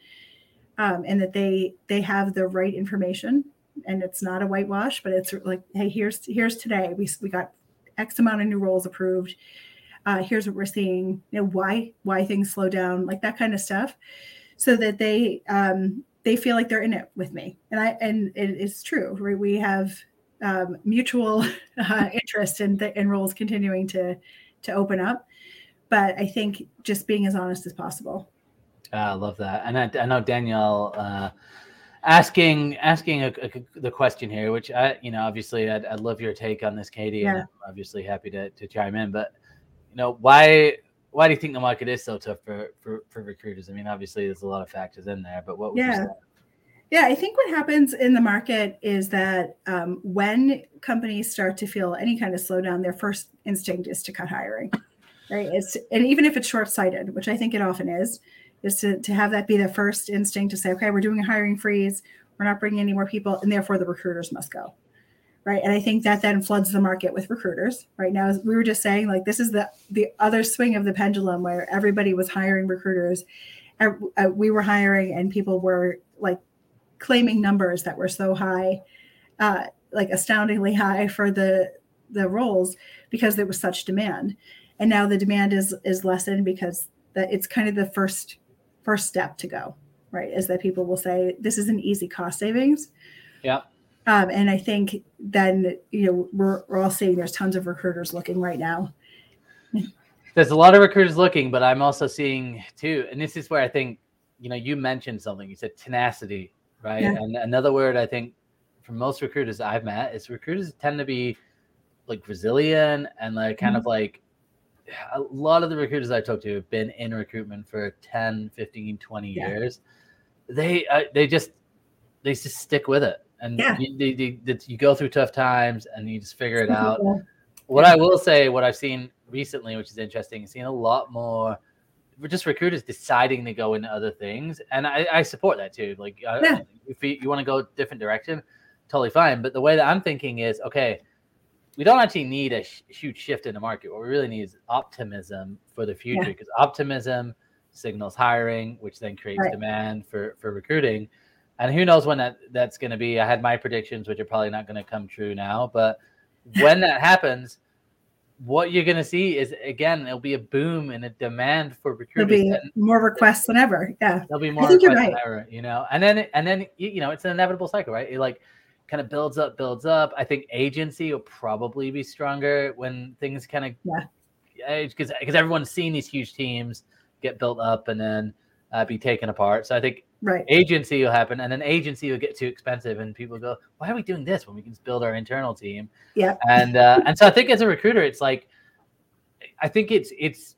um, and that they they have the right information and it's not a whitewash but it's like hey here's here's today. We, we got x amount of new roles approved. Uh, here's what we're seeing. You know why why things slow down like that kind of stuff so that they um, they feel like they're in it with me. And i and it, it's true right? we have um, mutual uh, interest in the in roles continuing to to open up. But i think just being as honest as possible. Ah, i love that. And i, I know danielle uh, asking asking a, a, the question here which i you know obviously I'd, I'd love your take on this katie yeah. and i'm obviously happy to, to chime in but you know why why do you think the market is so tough for for, for recruiters? I mean, obviously there's a lot of factors in there, but what yeah. Yeah, I think what happens in the market is that um, when companies start to feel any kind of slowdown, their first instinct is to cut hiring, right? It's and even if it's short-sighted, which I think it often is, is to, to have that be the first instinct to say, okay, we're doing a hiring freeze, we're not bringing any more people, and therefore the recruiters must go, right? And i think that then floods the market with recruiters. Right now we were just saying like this is the the other swing of the pendulum where everybody was hiring recruiters. Uh, we were hiring and people were like claiming numbers that were so high uh, like astoundingly high for the the roles because there was such demand. And now the demand is is lessened because that it's kind of the first first step to go right is that people will say this is an easy cost savings yeah um, and I think then, you know, we're, we're all seeing there's tons of recruiters looking right now. There's a lot of recruiters looking, but I'm also seeing too, and this is where I think, you know, you mentioned something. You said tenacity, right? Yeah. And another word I think for most recruiters I've met is recruiters tend to be like resilient and like kind mm-hmm. of like a lot of the recruiters I talked to have been in recruitment for 10, 15, 20 yeah. years. They uh, they just they just stick with it and yeah. you, you, you, you, go through tough times and you just figure it out. What I will say, what I've seen recently, which is interesting, seeing a lot more just recruiters deciding to go into other things, and I, I support that too. Like, yeah. if you, you want to go a different direction, totally fine. But the way that I'm thinking is, okay, we don't actually need a sh- huge shift in the market. What we really need is optimism for the future, because yeah. optimism signals hiring, which then creates right. demand for for recruiting and who knows when that that's going to be. I had my predictions, which are probably not going to come true now, but when that happens, what you're going to see is again, it'll be a boom and a demand for recruiting. There'll be more requests than ever. Yeah, there'll be more requests right. than ever. You know, and then and then you know it's an inevitable cycle, right? It like kind of builds up, builds up. I think agency will probably be stronger when things kind of yeah, because because everyone's seen these huge teams get built up and then uh, be taken apart. So I think right agency will happen and then agency will get too expensive and people go why are we doing this when we can build our internal team yeah and uh, and so i think as a recruiter it's like i think it's it's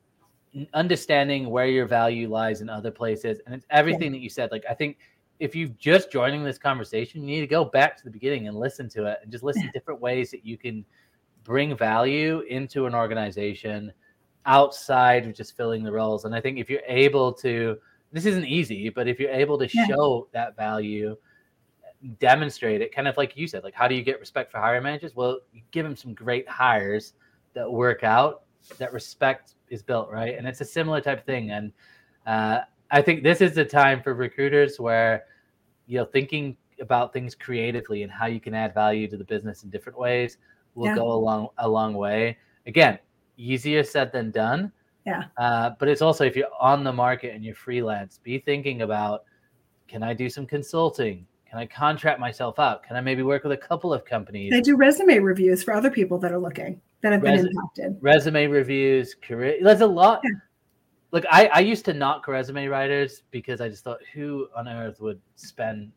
understanding where your value lies in other places and it's everything yeah. that you said like i think if you've just joining this conversation you need to go back to the beginning and listen to it and just listen to different ways that you can bring value into an organization outside of just filling the roles and i think if you're able to this isn't easy, but if you're able to yeah. show that value, demonstrate it, kind of like you said, like how do you get respect for hiring managers? Well, you give them some great hires that work out, that respect is built, right? And it's a similar type of thing. And uh, I think this is the time for recruiters where you know thinking about things creatively and how you can add value to the business in different ways will yeah. go a long a long way. Again, easier said than done yeah. Uh, but it's also if you're on the market and you're freelance, be thinking about can I do some consulting? Can I contract myself out? Can I maybe work with a couple of companies? They do resume reviews for other people that are looking. that have been impacted. resume reviews, career. There's a lot. Yeah. Look, I, I used to knock resume writers because I just thought, who on earth would spend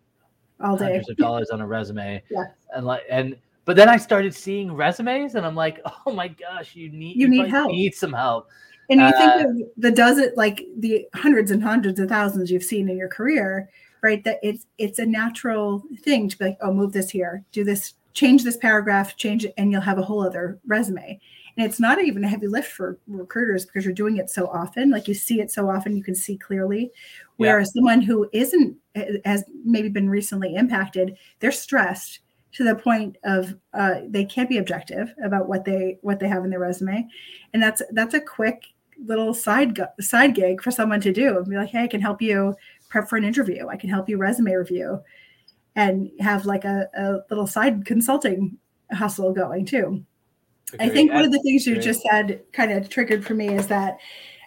all day. hundreds of dollars on a resume? Yes. And like, and but then I started seeing resumes, and I'm like, oh my gosh, you need You need probably help. Need some help. And you Uh, think of the dozen, like the hundreds and hundreds of thousands you've seen in your career, right? That it's it's a natural thing to be like, oh, move this here, do this, change this paragraph, change it, and you'll have a whole other resume. And it's not even a heavy lift for recruiters because you're doing it so often. Like you see it so often, you can see clearly. Whereas someone who isn't has maybe been recently impacted, they're stressed to the point of uh, they can't be objective about what they what they have in their resume, and that's that's a quick little side side gig for someone to do and be like, hey, I can help you prep for an interview. I can help you resume review, and have like a, a little side consulting hustle going too. I think one of the things you just said kind of triggered for me is that,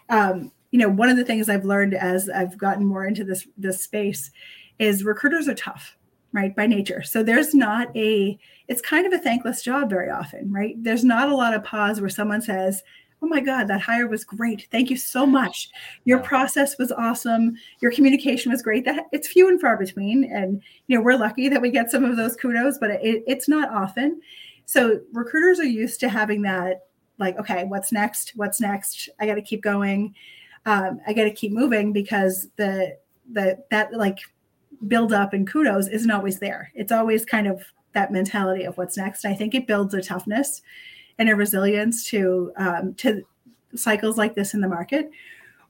um, you know, one of the things I've learned as I've gotten more into this this space is recruiters are tough, right, by nature. So there's not a, it's kind of a thankless job very often, right? There's not a lot of pause where someone says, "Oh my God, that hire was great. Thank you so much. Your process was awesome. Your communication was great." That it's few and far between, and you know we're lucky that we get some of those kudos, but it, it's not often. So recruiters are used to having that, like, okay, what's next? What's next? I got to keep going. Um, I got to keep moving because the the that like build up and kudos isn't always there. It's always kind of that mentality of what's next. I think it builds a toughness and a resilience to um, to cycles like this in the market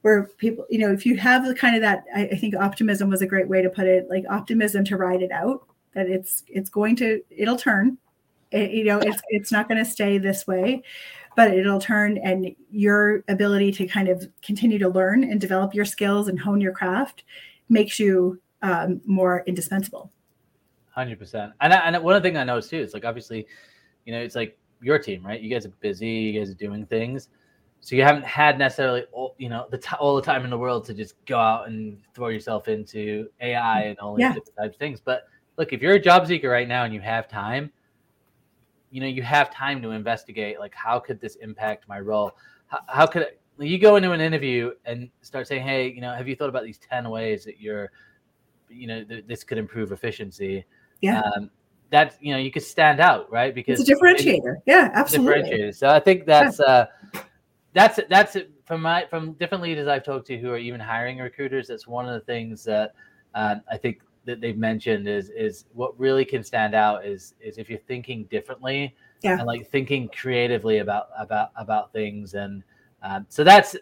where people you know if you have the kind of that I, I think optimism was a great way to put it like optimism to ride it out that it's it's going to it'll turn it, you know it's it's not going to stay this way but it'll turn and your ability to kind of continue to learn and develop your skills and hone your craft makes you um, more indispensable Hundred percent. And I, and one of the things I noticed too is like obviously, you know, it's like your team, right? You guys are busy. You guys are doing things, so you haven't had necessarily all you know the t- all the time in the world to just go out and throw yourself into AI and all these Yeah. different types of things. But look, if you're a job seeker right now and you have time, you know, you have time to investigate like how could this impact my role? How, how could it, you go into an interview and start saying, hey, you know, have you thought about these ten ways that you're, you know, th- this could improve efficiency? Yeah. um, that you know you could stand out right because it's a differentiator yeah absolutely differentiated. So I think that's uh, that's that's it from my from different leaders I've talked to who are even hiring recruiters. That's one of the things that um, I think that they've mentioned is is what really can stand out is is if you're thinking differently Yeah. and like thinking creatively about about about things and um, so that's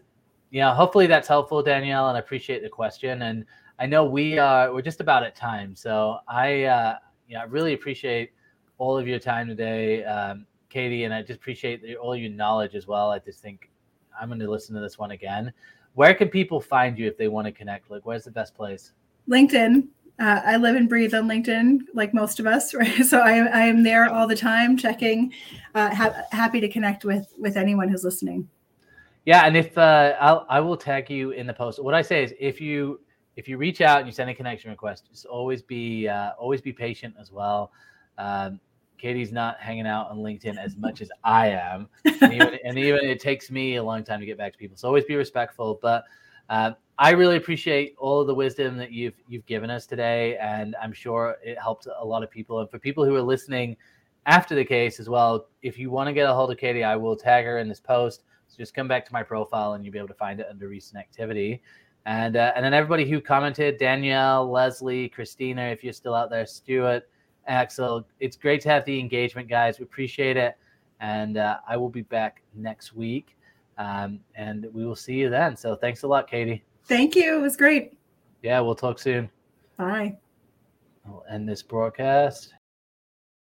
you know hopefully that's helpful Danielle and I appreciate the question and I know we are we're just about at time so I uh, you know I really appreciate all of your time today. Um, Katie, and I just appreciate the, all your knowledge as well. I just think I'm going to listen to this one again. Where can people find you if they want to connect? Like, where's the best place? linkedin uh, i live and breathe on linkedin like most of us right so i, I am there all the time checking uh, ha- happy to connect with with anyone who's listening Yeah, and if uh, I'll I will tag you in the post. What I say is, if you if you reach out and you send a connection request, just always be uh, always be patient as well. Um, Katie's not hanging out on LinkedIn as much as I am, and even, and even it takes me a long time to get back to people. So always be respectful. But uh, I really appreciate all of the wisdom that you've you've given us today, and I'm sure it helped a lot of people. And for people who are listening after the case as well, if you want to get a hold of Katie, I will tag her in this post. So just come back to my profile, and you'll be able to find it under recent activity. And uh, and then everybody who commented, Danielle, Leslie, Christina, if you're still out there, Stuart, Axel, it's great to have the engagement, guys. We appreciate it, and uh, I will be back next week, um, and we will see you then. So thanks a lot, Katie. Thank you it was great Yeah, we'll talk soon. bye I'll end this broadcast.